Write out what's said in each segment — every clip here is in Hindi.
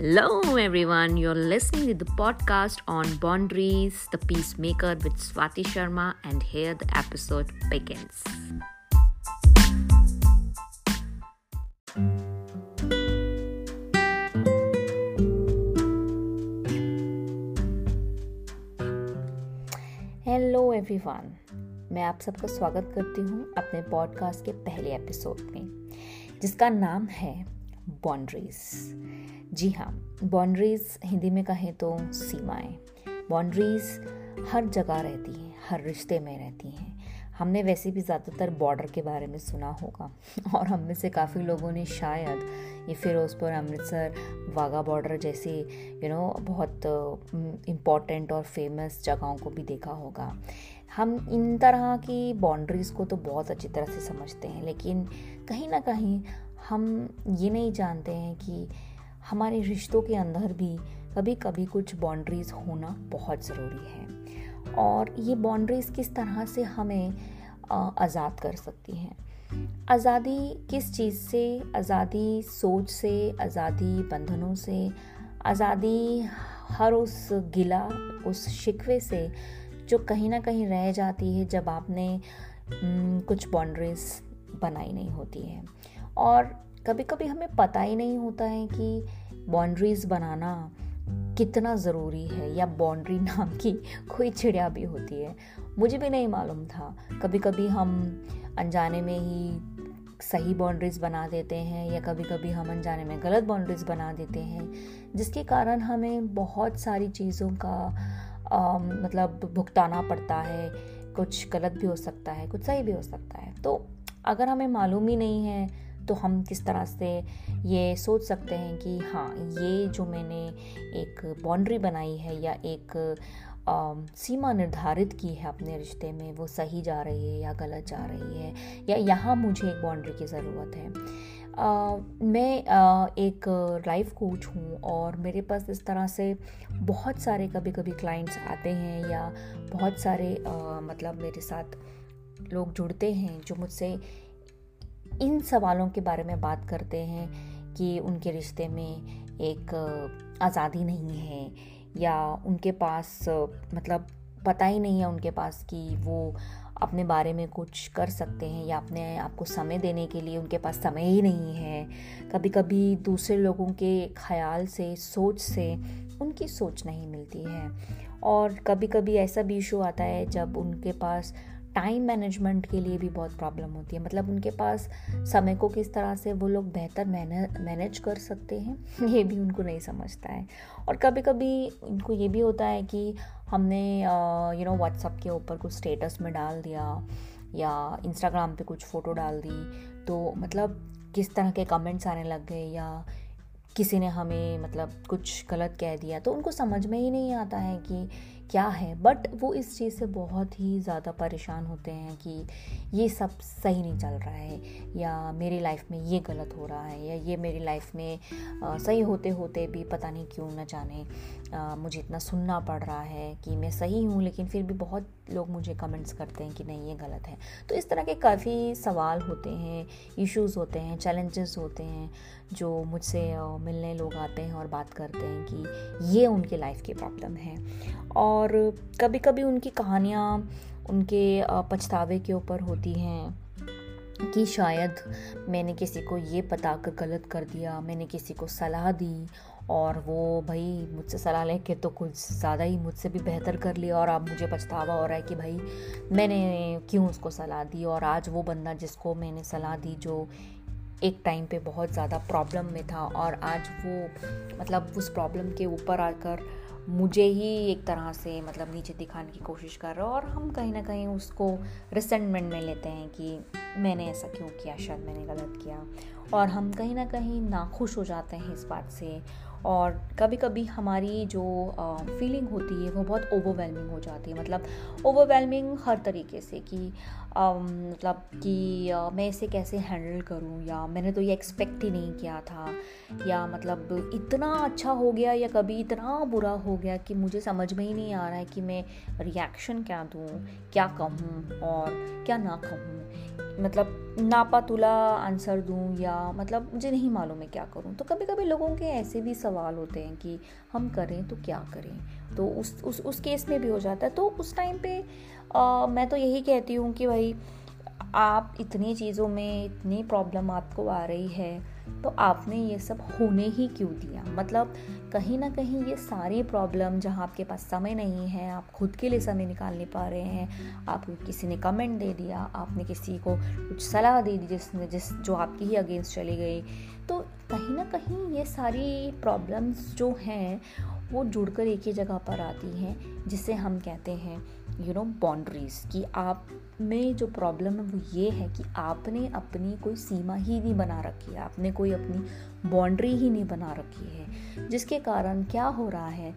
Hello, everyone. You're listening to the podcast on boundaries, the peacemaker with Swati Sharma, and here the episode begins. Hello everyone मैं आप सबका स्वागत करती हूँ अपने पॉडकास्ट के पहले एपिसोड में जिसका नाम है बाउंड्रीज जी हाँ बाउंड्रीज हिंदी में कहें तो सीमाएँ। बाउंड्रीज हर जगह रहती हैं, हर रिश्ते में रहती हैं। हमने वैसे भी ज़्यादातर बॉर्डर के बारे में सुना होगा। और हम में से काफ़ी लोगों ने शायद ये फिरोज़पुर अमृतसर वाघा बॉर्डर जैसे यू नो बहुत इंपॉर्टेंट और फ़ेमस जगहों को भी देखा होगा। हम इन तरह की बाउंड्रीज़ को तो बहुत अच्छी तरह से समझते हैं, लेकिन कहीं ना कहीं हम ये नहीं जानते हैं कि हमारे रिश्तों के अंदर भी कभी कभी कुछ बाउंड्रीज़ होना बहुत ज़रूरी है। और ये बाउंड्रीज़ किस तरह से हमें आज़ाद कर सकती हैं? आज़ादी किस चीज़ से? आज़ादी सोच से, आज़ादी बंधनों से, आज़ादी हर उस गिला, उस शिकवे से जो कहीं ना कहीं रह जाती है जब आपने कुछ बाउंड्रीज बनाई नहीं होती है। और कभी कभी हमें पता ही नहीं होता है कि बाउंड्रीज बनाना कितना ज़रूरी है या बाउंड्री नाम की कोई चिड़िया भी होती है। मुझे भी नहीं मालूम था। कभी कभी हम अनजाने में ही सही बाउंड्रीज बना देते हैं या कभी कभी हम अनजाने में गलत बाउंड्रीज बना देते हैं जिसके कारण हमें बहुत सारी चीज़ों का आ, मतलब भुगताना पड़ता है। कुछ गलत भी हो सकता है कुछ सही भी हो सकता है। तो अगर हमें मालूम ही नहीं है तो हम किस तरह से ये सोच सकते हैं कि हाँ ये जो मैंने एक बाउंड्री बनाई है या एक आ, सीमा निर्धारित की है अपने रिश्ते में वो सही जा रही है या गलत जा रही है या यहाँ मुझे एक बाउंड्री की ज़रूरत है। आ, मैं आ, एक लाइफ कोच हूँ और मेरे पास इस तरह से बहुत सारे कभी कभी क्लाइंट्स आते हैं या बहुत सारे आ, मतलब मेरे साथ लोग जुड़ते हैं जो मुझसे इन सवालों के बारे में बात करते हैं कि उनके रिश्ते में एक आज़ादी नहीं है या उनके पास मतलब पता ही नहीं है उनके पास कि वो अपने बारे में कुछ कर सकते हैं या अपने आपको समय देने के लिए उनके पास समय ही नहीं है। कभी कभी दूसरे लोगों के ख्याल से, सोच से उनकी सोच नहीं मिलती है। और कभी कभी ऐसा भी इशू आता है जब उनके पास टाइम मैनेजमेंट के लिए भी बहुत प्रॉब्लम होती है। मतलब उनके पास समय को किस तरह से वो लोग बेहतर मैनेज कर सकते हैं, ये भी उनको नहीं समझता है। और कभी कभी उनको ये भी होता है कि हमने यू नो व्हाट्सअप के ऊपर कुछ स्टेटस में डाल दिया या इंस्टाग्राम पे कुछ फ़ोटो डाल दी तो मतलब किस तरह के कमेंट्स आने लग गए या किसी ने हमें मतलब कुछ गलत कह दिया तो उनको समझ में ही नहीं आता है कि क्या है? बट वो इस चीज़ से बहुत ही ज़्यादा परेशान होते हैं कि ये सब सही नहीं चल रहा है या मेरी लाइफ में ये गलत हो रहा है या ये मेरी लाइफ में आ, सही होते होते भी पता नहीं क्यों ना जाने आ, मुझे इतना सुनना पड़ रहा है कि मैं सही हूँ लेकिन फिर भी बहुत लोग मुझे कमेंट्स करते हैं कि नहीं ये गलत है। तो इस तरह के काफ़ी सवाल होते हैं इश्यूज़ होते हैं चैलेंजेस होते हैं जो मुझसे मिलने लोग आते हैं और बात करते हैं कि ये उनके लाइफ की प्रॉब्लम है। और कभी कभी उनकी कहानियाँ उनके पछतावे के ऊपर होती हैं कि शायद मैंने किसी को ये बता कर, गलत कर दिया, मैंने किसी को सलाह दी और वो भाई मुझसे सलाह ले लेके तो कुछ ज़्यादा ही मुझसे भी बेहतर कर लिया और अब मुझे पछतावा हो रहा है कि भाई मैंने क्यों उसको सलाह दी और आज वो बंदा जिसको मैंने सलाह दी जो एक टाइम पे बहुत ज़्यादा प्रॉब्लम में था और आज वो मतलब उस प्रॉब्लम के ऊपर आकर मुझे ही एक तरह से मतलब नीचे दिखाने की कोशिश कर रहा है और हम कहीं ना कहीं उसको रिसेंटमेंट में लेते हैं कि मैंने ऐसा क्यों किया, शायद मैंने गलत किया। और हम कहीं ना कहीं नाखुश हो जाते हैं इस बात से और कभी कभी हमारी जो फीलिंग होती है वो बहुत ओवरवेलमिंग हो जाती है। मतलब ओवरवेलमिंग हर तरीके से कि मतलब कि मैं इसे कैसे हैंडल करूँ? या मैंने तो ये एक्सपेक्ट ही नहीं किया था। या मतलब इतना अच्छा हो गया या कभी इतना बुरा हो गया कि मुझे समझ में ही नहीं आ रहा है कि मैं रिएक्शन क्या दूँ? क्या कहूँ? और क्या ना कहूँ? मतलब नापातुला आंसर दूँ? या मतलब मुझे नहीं मालूम है क्या करूँ? तो कभी कभी लोगों के ऐसे भी सवाल होते हैं कि, हम करें तो क्या करें? तो उस उस उस केस में भी हो जाता है। तो उस टाइम पे आ, मैं तो यही कहती हूँ कि भाई आप इतनी चीज़ों में इतनी प्रॉब्लम आपको आ रही है तो आपने ये सब होने ही क्यों दिया? मतलब कहीं ना कहीं ये सारी प्रॉब्लम जहाँ आपके पास समय नहीं है आप खुद के लिए समय निकाल नहीं पा रहे हैं आपको किसी ने कमेंट दे दिया आपने किसी को कुछ सलाह दे दी जिसने जिस जो आपकी ही अगेंस्ट चली गई तो कहीं ना कहीं ये सारी प्रॉब्लम्स जो हैं वो जुड़कर एक ही जगह पर आती हैं, जिसे हम कहते हैं यू नो बाउंड्रीज कि आप में जो प्रॉब्लम है वो ये है कि आपने अपनी कोई सीमा ही नहीं बना रखी है, आपने कोई अपनी बाउंड्री ही नहीं बना रखी है, जिसके कारण क्या हो रहा है,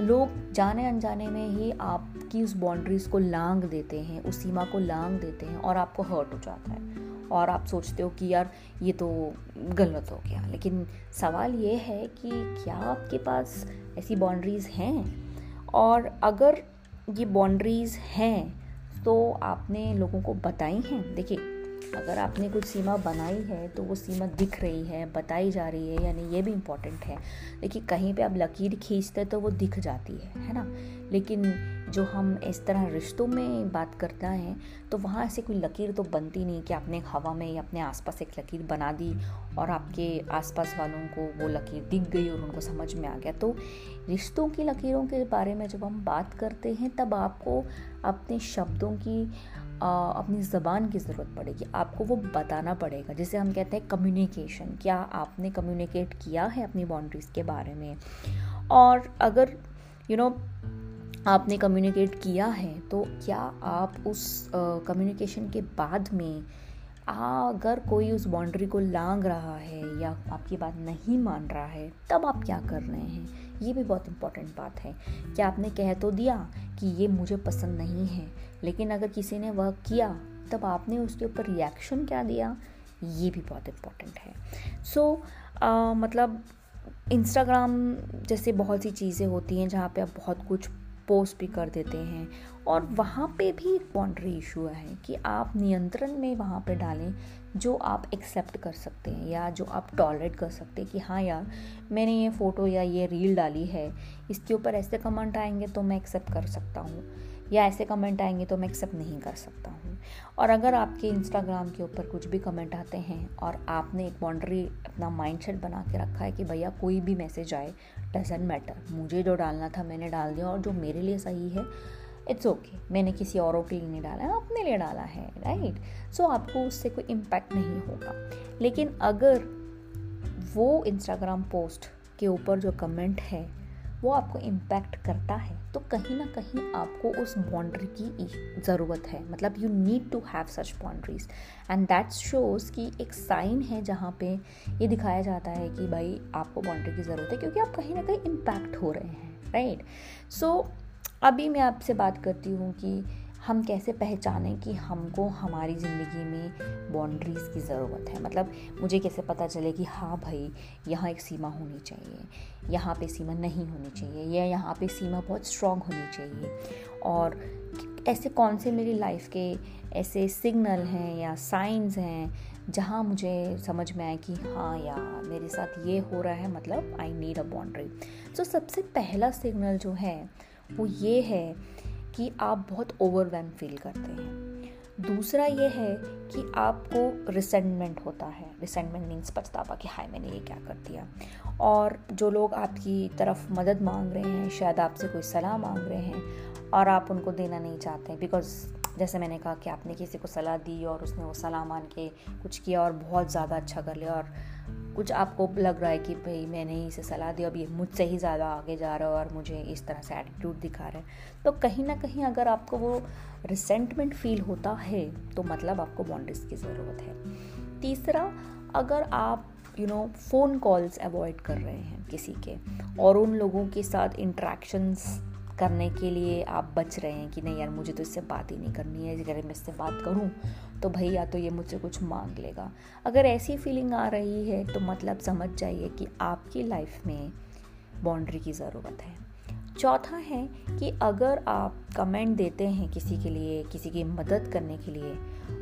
लोग जाने अनजाने में ही आपकी उस बाउंड्रीज को लांग देते हैं, उस सीमा को लांग देते हैं और आपको हर्ट हो जाता है। और आप सोचते हो कि यार, ये तो गलत हो गया। लेकिन सवाल ये है कि क्या आपके पास ऐसी बाउंड्रीज़ हैं? और अगर ये बाउंड्रीज़ हैं तो आपने लोगों को बताई हैं? देखिए अगर आपने कुछ सीमा बनाई है तो वो सीमा दिख रही है, बताई जा रही है, यानी ये भी इंपॉर्टेंट है। देखिए कहीं पे आप लकीर खींचते तो वो दिख जाती है है ना? लेकिन जो हम इस तरह रिश्तों में बात करता हैं तो वहाँ ऐसे कोई लकीर तो बनती नहीं कि आपने हवा में या अपने आसपास एक लकीर बना दी और आपके आसपास वालों को वो लकीर दिख गई और उनको समझ में आ गया। तो रिश्तों की लकीरों के बारे में जब हम बात करते हैं, तब आपको अपने शब्दों की अपनी ज़बान की ज़रूरत पड़ेगी। आपको वो बताना पड़ेगा। जिसे हम कहते हैं कम्युनिकेशन क्या आपने कम्युनिकेट किया है अपनी बाउंड्रीज़ के बारे में? और अगर यू you नो know, आपने कम्युनिकेट किया है तो क्या आप उस कम्युनिकेशन के बाद में अगर कोई उस बाउंड्री को लांग रहा है या आपकी बात नहीं मान रहा है तब आप क्या कर रहे हैं? ये भी बहुत इंपॉर्टेंट बात है। कि आपने कह तो दिया कि ये मुझे पसंद नहीं है लेकिन अगर किसी ने वह किया तब आपने उसके ऊपर रिएक्शन क्या दिया? ये भी बहुत इंपॉर्टेंट है। सो so, मतलब इंस्टाग्राम जैसे बहुत सी चीज़ें होती हैं जहाँ पे आप बहुत कुछ पोस्ट भी कर देते हैं। और वहाँ पे भी एक बाउंड्री इशू है कि आप नियंत्रण में वहाँ पे डालें जो आप एक्सेप्ट कर सकते हैं या जो आप टॉलरेट कर सकते हैं कि हाँ यार, मैंने ये फ़ोटो या ये रील डाली है, इसके ऊपर ऐसे कमेंट आएँगे तो मैं एक्सेप्ट कर सकता हूँ या ऐसे कमेंट आएँगे तो मैं एक्सेप्ट नहीं कर सकता हूँ। और अगर आपके इंस्टाग्राम के ऊपर कुछ भी कमेंट आते हैं और आपने एक बाउंड्री अपना माइंड बना के रखा है कि भैया कोई भी मैसेज आए डजेंट मैटर मुझे जो डालना था मैंने डाल दिया और जो मेरे लिए सही है इट्स ओके okay. मैंने किसी औरों के लिए नहीं डाला है अपने लिए डाला है राइट सो so, आपको उससे कोई इम्पैक्ट नहीं होगा. लेकिन अगर वो इंस्टाग्राम पोस्ट के ऊपर जो कमेंट है वो आपको इम्पैक्ट करता है तो कहीं ना कहीं आपको उस बाउंड्री की ज़रूरत है मतलब you need to have such boundaries and that shows कि एक साइन है जहाँ पे ये दिखाया जाता है कि भाई आपको बाउंड्री की ज़रूरत है क्योंकि आप कहीं ना कहीं इम्पैक्ट हो रहे हैं राइट right? सो so, अभी मैं आपसे बात करती हूँ कि हम कैसे पहचानें कि हमको हमारी ज़िंदगी में बाउंड्रीज़ की ज़रूरत है? मतलब मुझे कैसे पता चले कि हाँ भाई, यहाँ एक सीमा होनी चाहिए, यहाँ पे सीमा नहीं होनी चाहिए या यहाँ पे सीमा बहुत स्ट्रॉन्ग होनी चाहिए? और ऐसे कौन से मेरी लाइफ के ऐसे सिग्नल हैं या साइंस हैं जहाँ मुझे समझ में आए कि हाँ यार, मेरे साथ ये हो रहा है मतलब आई नीड अ बाउंड्री तो सबसे पहला सिग्नल जो है, वो ये है कि आप बहुत ओवरवेम फील करते हैं। दूसरा ये है कि आपको रिसेंटमेंट होता है। रिसेंटमेंट मीन्स पछतावा कि हाय, मैंने ये क्या कर दिया? और जो लोग आपकी तरफ़ मदद मांग रहे हैं, शायद आपसे कोई सलाह मांग रहे हैं और आप उनको देना नहीं चाहते बिकॉज़ जैसे मैंने कहा कि आपने किसी को सलाह दी और उसने वो सलाह मान के कुछ किया और बहुत ज़्यादा अच्छा कर लिया और कुछ आपको लग रहा है कि भाई मैंने इसे सलाह दी, अब ये मुझसे ही ज़्यादा आगे जा रहा है और मुझे इस तरह से एटीट्यूड दिखा रहा है। तो कहीं ना कहीं अगर आपको वो रिसेंटमेंट फील होता है तो मतलब आपको बाउंड्रीज की ज़रूरत है। तीसरा, अगर आप you know phone calls avoid कर रहे हैं किसी के, और उन लोगों के साथ इंट्रैक्शंस करने के लिए आप बच रहे हैं कि नहीं यार, मुझे तो इससे बात ही नहीं करनी है, अगर मैं इससे बात करूँ तो भाई या तो ये मुझसे कुछ मांग लेगा। अगर ऐसी फीलिंग आ रही है तो मतलब समझ जाइए कि आपकी लाइफ में बाउंड्री की ज़रूरत है। चौथा है कि अगर आप कमेंट देते हैं किसी के लिए, किसी की मदद करने के लिए,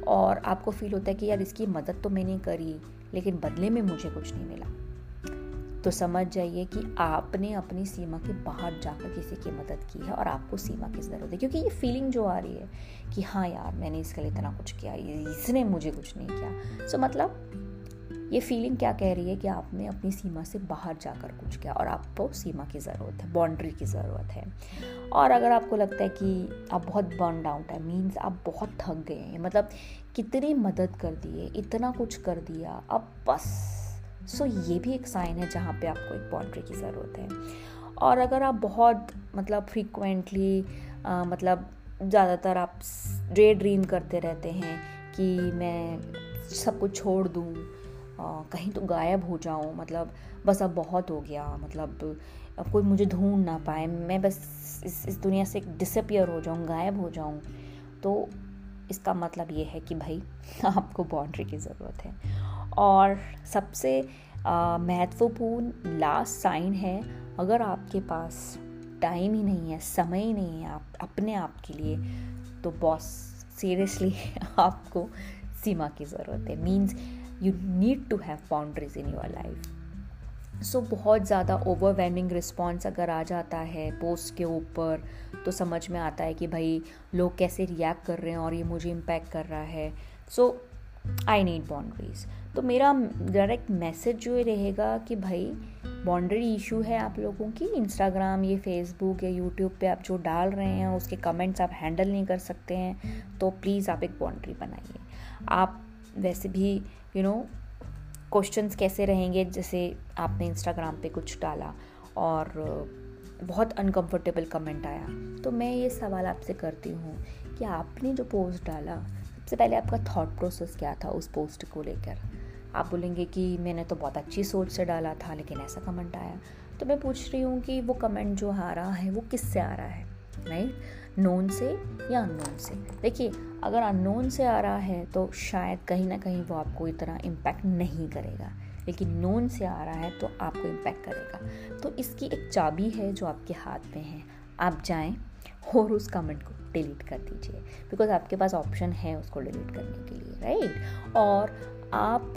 और आपको फील होता है कि यार इसकी मदद तो मैंने करी, लेकिन बदले में मुझे कुछ नहीं मिला तो समझ जाइए कि आपने अपनी सीमा के बाहर जाकर किसी की मदद की है और आपको सीमा की ज़रूरत है। क्योंकि ये फीलिंग जो आ रही है कि हाँ यार मैंने इसके लिए इतना कुछ किया इसने मुझे कुछ नहीं किया। सो so, मतलब ये फीलिंग क्या कह रही है कि आपने अपनी सीमा से बाहर जाकर कुछ किया और आपको सीमा की ज़रूरत है बाउंड्री की ज़रूरत है। और अगर आपको लगता है कि आप बहुत बर्न आउट है मीन्स आप बहुत थक गए हैं मतलब कितनी मदद कर दिए इतना कुछ कर दिया अब बस। सो ये भी एक साइन है जहाँ पे आपको एक बाउंड्री की ज़रूरत है। और अगर आप बहुत मतलब फ्रीक्वेंटली मतलब ज़्यादातर आप डे ड्रीम करते रहते हैं कि मैं सब कुछ छोड़ दूँ कहीं तो गायब हो जाऊँ मतलब बस अब बहुत हो गया मतलब अब कोई मुझे ढूंढ ना पाए, मैं बस इस इस दुनिया से डिसअपियर हो जाऊँ, गायब हो जाऊँ। तो इसका मतलब ये है कि भाई, आपको बाउंड्री की ज़रूरत है। और सबसे महत्वपूर्ण लास्ट साइन है, अगर आपके पास टाइम ही नहीं है, समय ही नहीं है आप, अपने आप के लिए। तो बॉस, सीरियसली आपको सीमा की ज़रूरत है। Means you need to have boundaries in your life so बहुत ज़्यादा ओवरवेलमिंग रिस्पॉन्स अगर आ जाता है पोस्ट के ऊपर तो समझ में आता है कि भाई लोग कैसे रिएक्ट कर रहे हैं और ये मुझे इम्पैक्ट कर रहा है। सो आई नीड बाउंड्रीज तो मेरा डायरेक्ट मैसेज जो रहेगा कि भाई बाउंड्री इशू है आप लोगों की? इंस्टाग्राम ये फेसबुक या यूट्यूब पे आप जो डाल रहे हैं उसके कमेंट्स आप हैंडल नहीं कर सकते हैं तो प्लीज़ आप एक बाउंड्री बनाइए। आप वैसे भी यू नो क्वेश्चंस कैसे रहेंगे? जैसे आपने इंस्टाग्राम पे कुछ डाला और बहुत अनकंफर्टेबल कमेंट आया। तो मैं ये सवाल आपसे करती हूँ कि आपने जो पोस्ट डाला सबसे पहले आपका थॉट प्रोसेस क्या था उस पोस्ट को लेकर? आप बोलेंगे कि मैंने तो बहुत अच्छी सोच से डाला था, लेकिन ऐसा कमेंट आया। तो मैं पूछ रही हूँ कि वो कमेंट जो आ रहा है, वो किससे आ रहा है? राइट नोन से या अननोन से? देखिए, अगर अननोन से आ रहा है तो शायद कहीं ना कहीं वो आपको इतना इम्पैक्ट नहीं करेगा। लेकिन नोन से आ रहा है तो आपको इम्पैक्ट करेगा। तो इसकी एक चाबी है जो आपके हाथ में है। आप जाएँ और उस कमेंट को डिलीट कर दीजिए। बिकॉज़ आपके पास ऑप्शन है उसको डिलीट करने के लिए राइट और आप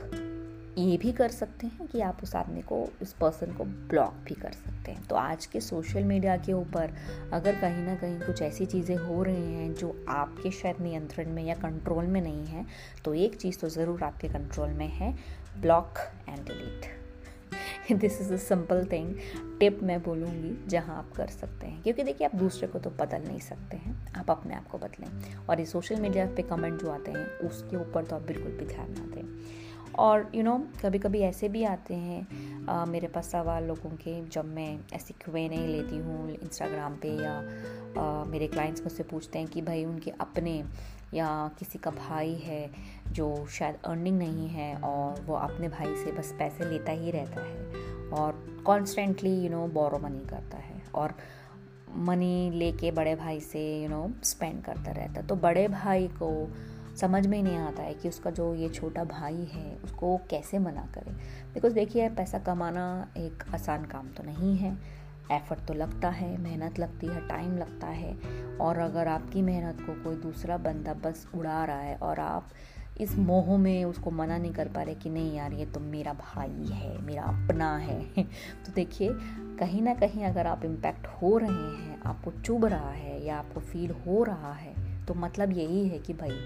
ये भी कर सकते हैं कि आप उस आदमी को, उस पर्सन को ब्लॉक भी कर सकते हैं। तो आज के सोशल मीडिया के ऊपर अगर कहीं ना कहीं कुछ ऐसी चीज़ें हो रही हैं जो आपके शायद नियंत्रण में या कंट्रोल में नहीं है तो एक चीज़ तो ज़रूर आपके कंट्रोल में है block and delete this is a simple thing tip मैं बोलूँगी, जहाँ आप कर सकते हैं। क्योंकि देखिए, आप दूसरे को तो बदल नहीं सकते हैं, आप अपने आप को बदलें। और ये सोशल मीडिया पे कमेंट जो आते हैं, उसके ऊपर तो आप बिल्कुल भी ध्यान ना दें। और यू नो कभी कभी ऐसे भी आते हैं आ, मेरे पास सवाल लोगों के जब मैं ऐसी क्वे नहीं लेती हूँ इंस्टाग्राम पे या आ, मेरे क्लाइंट्स मुझसे पूछते हैं कि भाई उनके अपने या किसी का भाई है जो शायद अर्निंग नहीं है और वो अपने भाई से बस पैसे लेता ही रहता है और constantly you know borrow money करता है और मनी लेके बड़े भाई से यू नो स्पेंड करता रहता तो बड़े भाई को समझ में ही नहीं आता है कि उसका जो ये छोटा भाई है, उसको कैसे मना करे। बिकॉज़ देखिए पैसा कमाना एक आसान काम तो नहीं है। एफर्ट तो लगता है, मेहनत लगती है टाइम लगता है। और अगर आपकी मेहनत को कोई दूसरा बंदा बस उड़ा रहा है और आप इस मोह में उसको मना नहीं कर पा रहे कि नहीं यार, ये तो मेरा भाई है, मेरा अपना है। तो देखिए, कहीं ना कहीं अगर आप इम्पैक्ट हो रहे हैं, आपको चुभ रहा है या आपको फील हो रहा है तो मतलब यही है कि भाई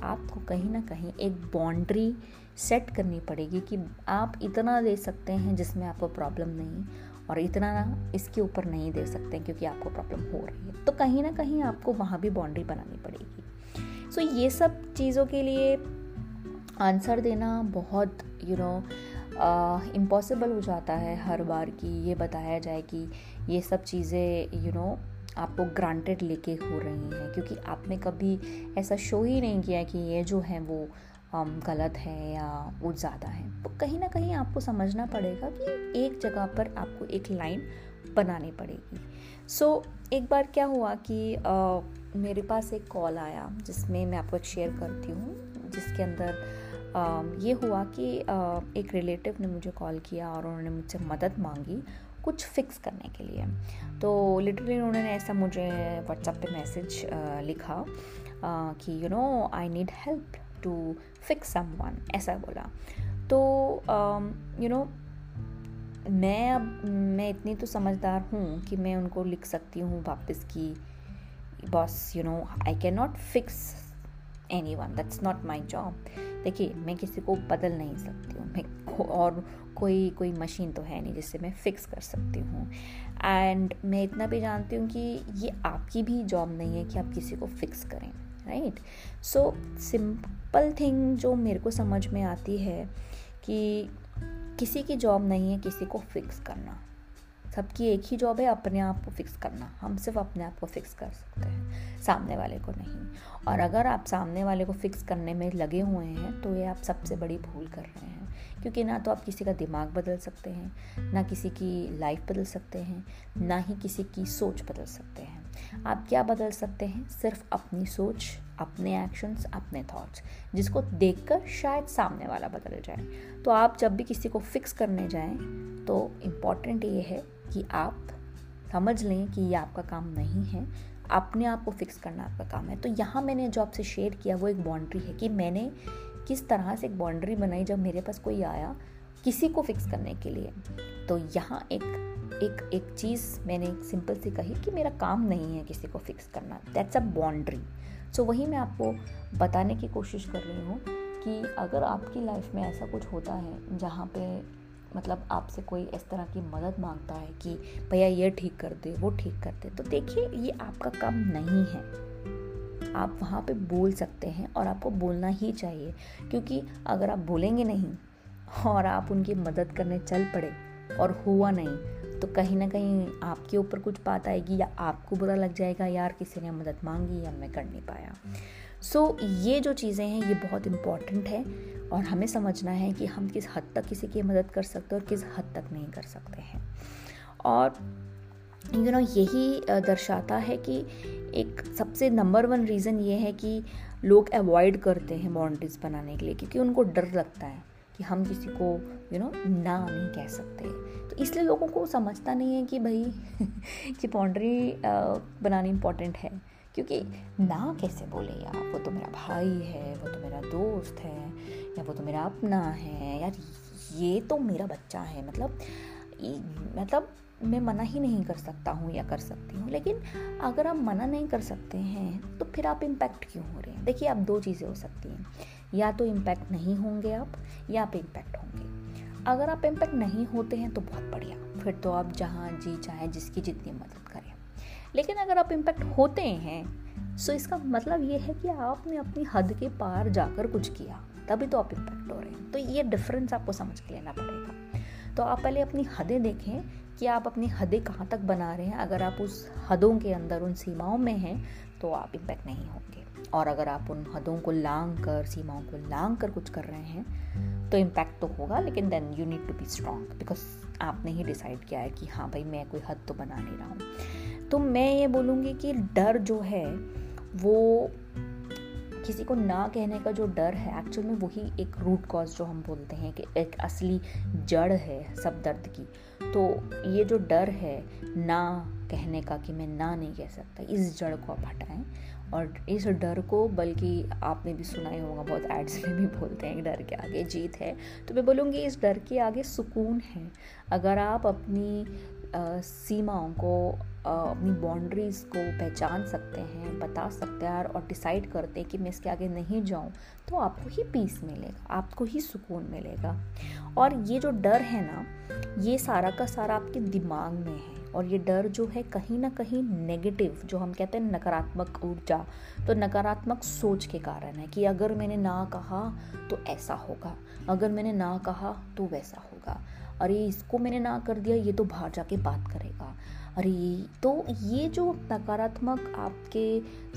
आपको कहीं ना कहीं एक बाउंड्री सेट करनी पड़ेगी कि आप इतना दे सकते हैं जिसमें आपको प्रॉब्लम नहीं और इतना इसके ऊपर नहीं दे सकते क्योंकि आपको प्रॉब्लम हो रही है। तो कहीं ना कहीं आपको वहाँ भी बाउंड्री बनानी पड़ेगी। सो so, ये सब चीज़ों के लिए आंसर देना बहुत यू नो इम्पॉसिबल हो जाता है हर बार कि ये बताया जाए कि ये सब चीज़ें यू नो आपको ग्रांटेड लेके हो रही हैं क्योंकि आपने कभी ऐसा शो ही नहीं किया कि ये जो है वो um, गलत है या वो ज़्यादा है। तो कहीं ना कहीं आपको समझना पड़ेगा कि एक जगह पर आपको एक लाइन बनानी पड़ेगी। सो so, एक बार क्या हुआ कि uh, मेरे पास एक कॉल आया जिसमें मैं आपको शेयर करती हूँ जिसके अंदर uh, ये हुआ कि uh, एक रिलेटिव ने मुझे कॉल किया और उन्होंने मुझसे मदद मांगी कुछ फिक्स करने के लिए। तो लिटरली उन्होंने ऐसा मुझे व्हाट्सएप पे मैसेज लिखा कि you know I need help to fix someone ऐसा बोला। तो यू नो मैं अब, मैं इतनी तो समझदार हूँ कि मैं उनको लिख सकती हूँ वापस की, boss you know I can not fix anyone that's not my job देखिए, मैं किसी को बदल नहीं सकती हूँ। मैं और कोई कोई मशीन तो है नहीं जिससे मैं फिक्स कर सकती हूँ। एंड मैं इतना भी जानती हूँ कि ये आपकी भी जॉब नहीं है कि आप किसी को फिक्स करें राइट सो सिंपल थिंग जो मेरे को समझ में आती है कि किसी की जॉब नहीं है किसी को फिक्स करना। सबकी एक ही जॉब है, अपने आप को फिक्स करना। हम सिर्फ़ अपने आप को फिक्स कर सकते हैं, सामने वाले को नहीं। और अगर आप सामने वाले को फिक्स करने में लगे हुए हैं तो ये आप सबसे बड़ी भूल कर रहे हैं। क्योंकि ना तो आप किसी का दिमाग बदल सकते हैं, ना किसी की लाइफ बदल सकते हैं, ना ही किसी की सोच बदल सकते हैं। आप क्या बदल सकते हैं? सिर्फ़ अपनी सोच, अपने एक्शंस अपने थॉट्स जिसको देखकर शायद सामने वाला बदल जाए। तो आप जब भी किसी को फिक्स करने जाएँ तो इंपॉर्टेंट ये है कि आप समझ लें कि ये आपका काम नहीं है, अपने आप को फिक्स करना आपका काम है। तो यहाँ मैंने जो आपसे शेयर किया वो एक बाउंड्री है कि मैंने किस तरह से एक बाउंड्री बनाई जब मेरे पास कोई आया किसी को फिक्स करने के लिए। तो यहाँ एक एक एक चीज़ मैंने एक सिंपल सी कही कि मेरा काम नहीं है किसी को फिक्स करना। दैट्स अ बाउंड्री सो वही मैं आपको बताने की कोशिश कर रही हूँ कि अगर आपकी लाइफ में ऐसा कुछ होता है जहाँ पे मतलब आपसे कोई इस तरह की मदद माँगता है कि, भैया, ये ठीक कर दे, वो ठीक कर दे। तो देखिए, ये आपका काम नहीं है। आप वहाँ पे बोल सकते हैं और आपको बोलना ही चाहिए, क्योंकि अगर आप बोलेंगे नहीं और आप उनकी मदद करने चल पड़े और हुआ नहीं तो कहीं ना कहीं आपके ऊपर कुछ बात आएगी या आपको बुरा लग जाएगा, यार, किसी ने मदद मांगी या मैं कर नहीं पाया। सो so, ये जो चीज़ें हैं ये बहुत इंपॉर्टेंट है और हमें समझना है कि हम किस हद तक किसी की मदद कर सकते हैं और किस हद तक नहीं कर सकते हैं। और यू you नो know, यही दर्शाता है कि एक सबसे नंबर वन रीज़न ये है कि लोग अवॉइड करते हैं बाउंड्रीज बनाने के लिए क्योंकि उनको डर लगता है कि हम किसी को यू you नो know, ना नहीं कह सकते। तो इसलिए लोगों को समझता नहीं है कि भाई कि बाउंड्री बनानी इम्पोर्टेंट है। क्योंकि ना कैसे बोले यार? वो तो मेरा भाई है, वो तो मेरा दोस्त है, या वो तो मेरा अपना है। यार, ये तो मेरा बच्चा है। मतलब मतलब मैं मना ही नहीं कर सकता हूँ या कर सकती हूँ, लेकिन अगर आप मना नहीं कर सकते हैं तो फिर आप इम्पैक्ट क्यों हो रहे हैं? देखिए आप दो चीज़ें हो सकती हैं। या तो इम्पैक्ट नहीं होंगे आप, या आप इम्पैक्ट होंगे। अगर आप इम्पैक्ट नहीं होते हैं तो बहुत बढ़िया। फिर तो आप जहाँ जी चाहे, जिसकी जितनी मदद करें। लेकिन अगर आप इम्पैक्ट होते हैं सो इसका मतलब ये है कि आपने अपनी हद के पार जाकर कुछ किया, तभी तो आप इम्पैक्ट हो रहे हैं। तो ये डिफरेंस आपको समझ के लेना पड़ेगा। तो आप पहले अपनी हदें देखें कि आप अपनी हदें कहाँ तक बना रहे हैं। अगर आप उस हदों के अंदर, उन सीमाओं में हैं तो आप इम्पैक्ट नहीं होंगे। और अगर आप उन हदों को लांग कर, सीमाओं को लांग कर कुछ कर रहे हैं तो इम्पैक्ट तो होगा, लेकिन then you need to be strong because आपने ही डिसाइड किया है कि हाँ भाई, मैं कोई हद तो बना नहीं रहा हूँ। तो मैं ये बोलूँगी कि डर जो है वो किसी को ना कहने का जो डर है एक्चुअल में वही एक रूट कॉज जो हम बोलते हैं कि एक असली जड़ है सब दर्द की। तो ये जो डर है ना कहने का कि मैं ना नहीं कह सकता इस जड़ को आप हटाएँ। और इस डर को बल्कि आपने भी सुना ही होगा बहुत एड्स में भी बोलते हैं डर के आगे जीत है। तो मैं बोलूँगी इस डर के आगे सुकून है। अगर आप अपनी आ, सीमाओं को अपनी बाउंड्रीज़ को पहचान सकते हैं, बता सकते हैं और डिसाइड करते हैं कि मैं इसके आगे नहीं जाऊँ तो आपको ही पीस मिलेगा, आपको ही सुकून मिलेगा। और ये जो डर है ना, ये सारा का सारा आपके दिमाग में है और ये डर जो है कहीं ना कहीं नेगेटिव जो हम कहते हैं नकारात्मक ऊर्जा तो नकारात्मक सोच के कारण है कि अगर मैंने ना कहा तो ऐसा होगा, अगर मैंने ना कहा तो वैसा होगा। अरे, इसको मैंने ना कर दिया, ये तो बाहर जाके बात करेगा। अरे तो ये जो नकारात्मक आपके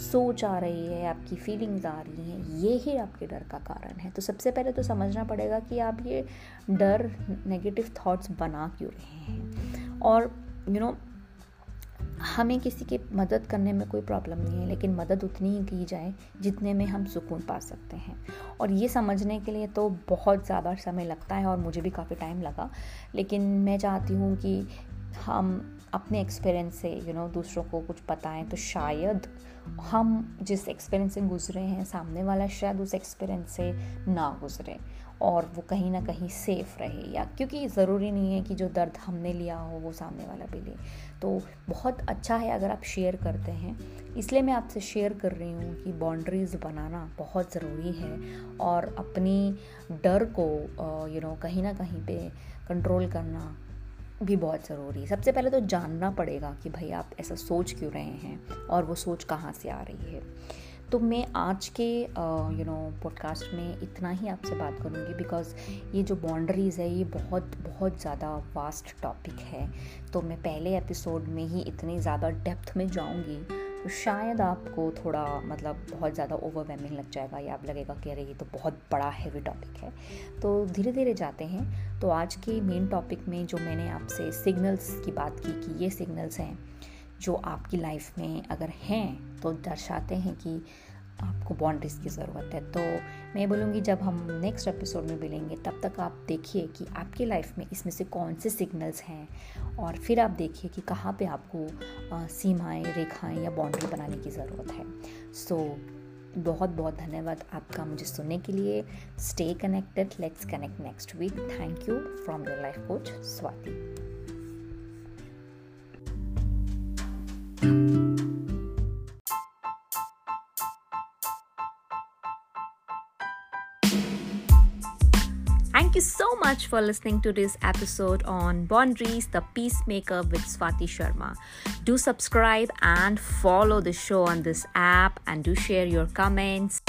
सोच आ रही है आपकी फीलिंग्स आ रही हैं ये ही आपके डर का कारण है। तो सबसे पहले तो समझना पड़ेगा कि आप ये डर नेगेटिव थॉट्स बना क्यों रहे हैं? और यू you नो know, हमें किसी की मदद करने में कोई प्रॉब्लम नहीं है लेकिन मदद उतनी ही की जाए जितने में हम सुकून पा सकते हैं। और ये समझने के लिए तो बहुत ज़्यादा समय लगता है और मुझे भी काफ़ी टाइम लगा। लेकिन मैं चाहती हूँ कि हम अपने एक्सपीरियंस से यू you नो know, दूसरों को कुछ बताएँ तो शायद हम जिस एक्सपीरियंस से गुजरे हैं सामने वाला शायद उस एक्सपीरियंस से ना गुजरे और वो कहीं ना कहीं सेफ़ रहे या क्योंकि ज़रूरी नहीं है कि जो दर्द हमने लिया हो वो सामने वाला भी ले। तो बहुत अच्छा है अगर आप शेयर करते हैं। इसलिए मैं आपसे शेयर कर रही हूँ कि बाउंड्रीज़ बनाना बहुत ज़रूरी है और अपनी डर को यू नो कहीं ना कहीं पे कंट्रोल करना भी बहुत ज़रूरी है। सबसे पहले तो जानना पड़ेगा कि भाई आप ऐसा सोच क्यों रहे हैं और वो सोच कहाँ से आ रही है। तो मैं आज के यू नो पॉडकास्ट में इतना ही आपसे बात करूँगी बिकॉज़ ये जो बाउंड्रीज़ है, ये बहुत बहुत ज़्यादा वास्ट टॉपिक है। तो मैं पहले एपिसोड में ही इतनी ज़्यादा डेप्थ में जाऊँगी तो शायद आपको थोड़ा मतलब बहुत ज़्यादा ओवरवेमिंग लग जाएगा या आप लगेगा कि अरे, ये तो बहुत बड़ा हैवी टॉपिक है। तो धीरे धीरे जाते हैं। तो आज के मेन टॉपिक में जो मैंने आपसे सिग्नल्स की बात की कि ये सिग्नल्स हैं जो आपकी लाइफ में अगर हैं तो दर्शाते हैं कि आपको बाउंड्रीज की ज़रूरत है। तो मैं बोलूँगी जब हम नेक्स्ट एपिसोड में मिलेंगे तब तक आप देखिए कि आपकी लाइफ में इसमें से कौन से सिग्नल्स हैं और फिर आप देखिए कि कहाँ पे आपको सीमाएँ रेखाएँ या बाउंड्री बनाने की ज़रूरत है। सो so, बहुत बहुत धन्यवाद आपका मुझे सुनने के लिए। Stay connected let's connect next week thank you from your life coach Swati much for listening to this episode on Boundaries, the Peacemaker with Swati Sharma. Do subscribe and follow the show on this app and do share your comments.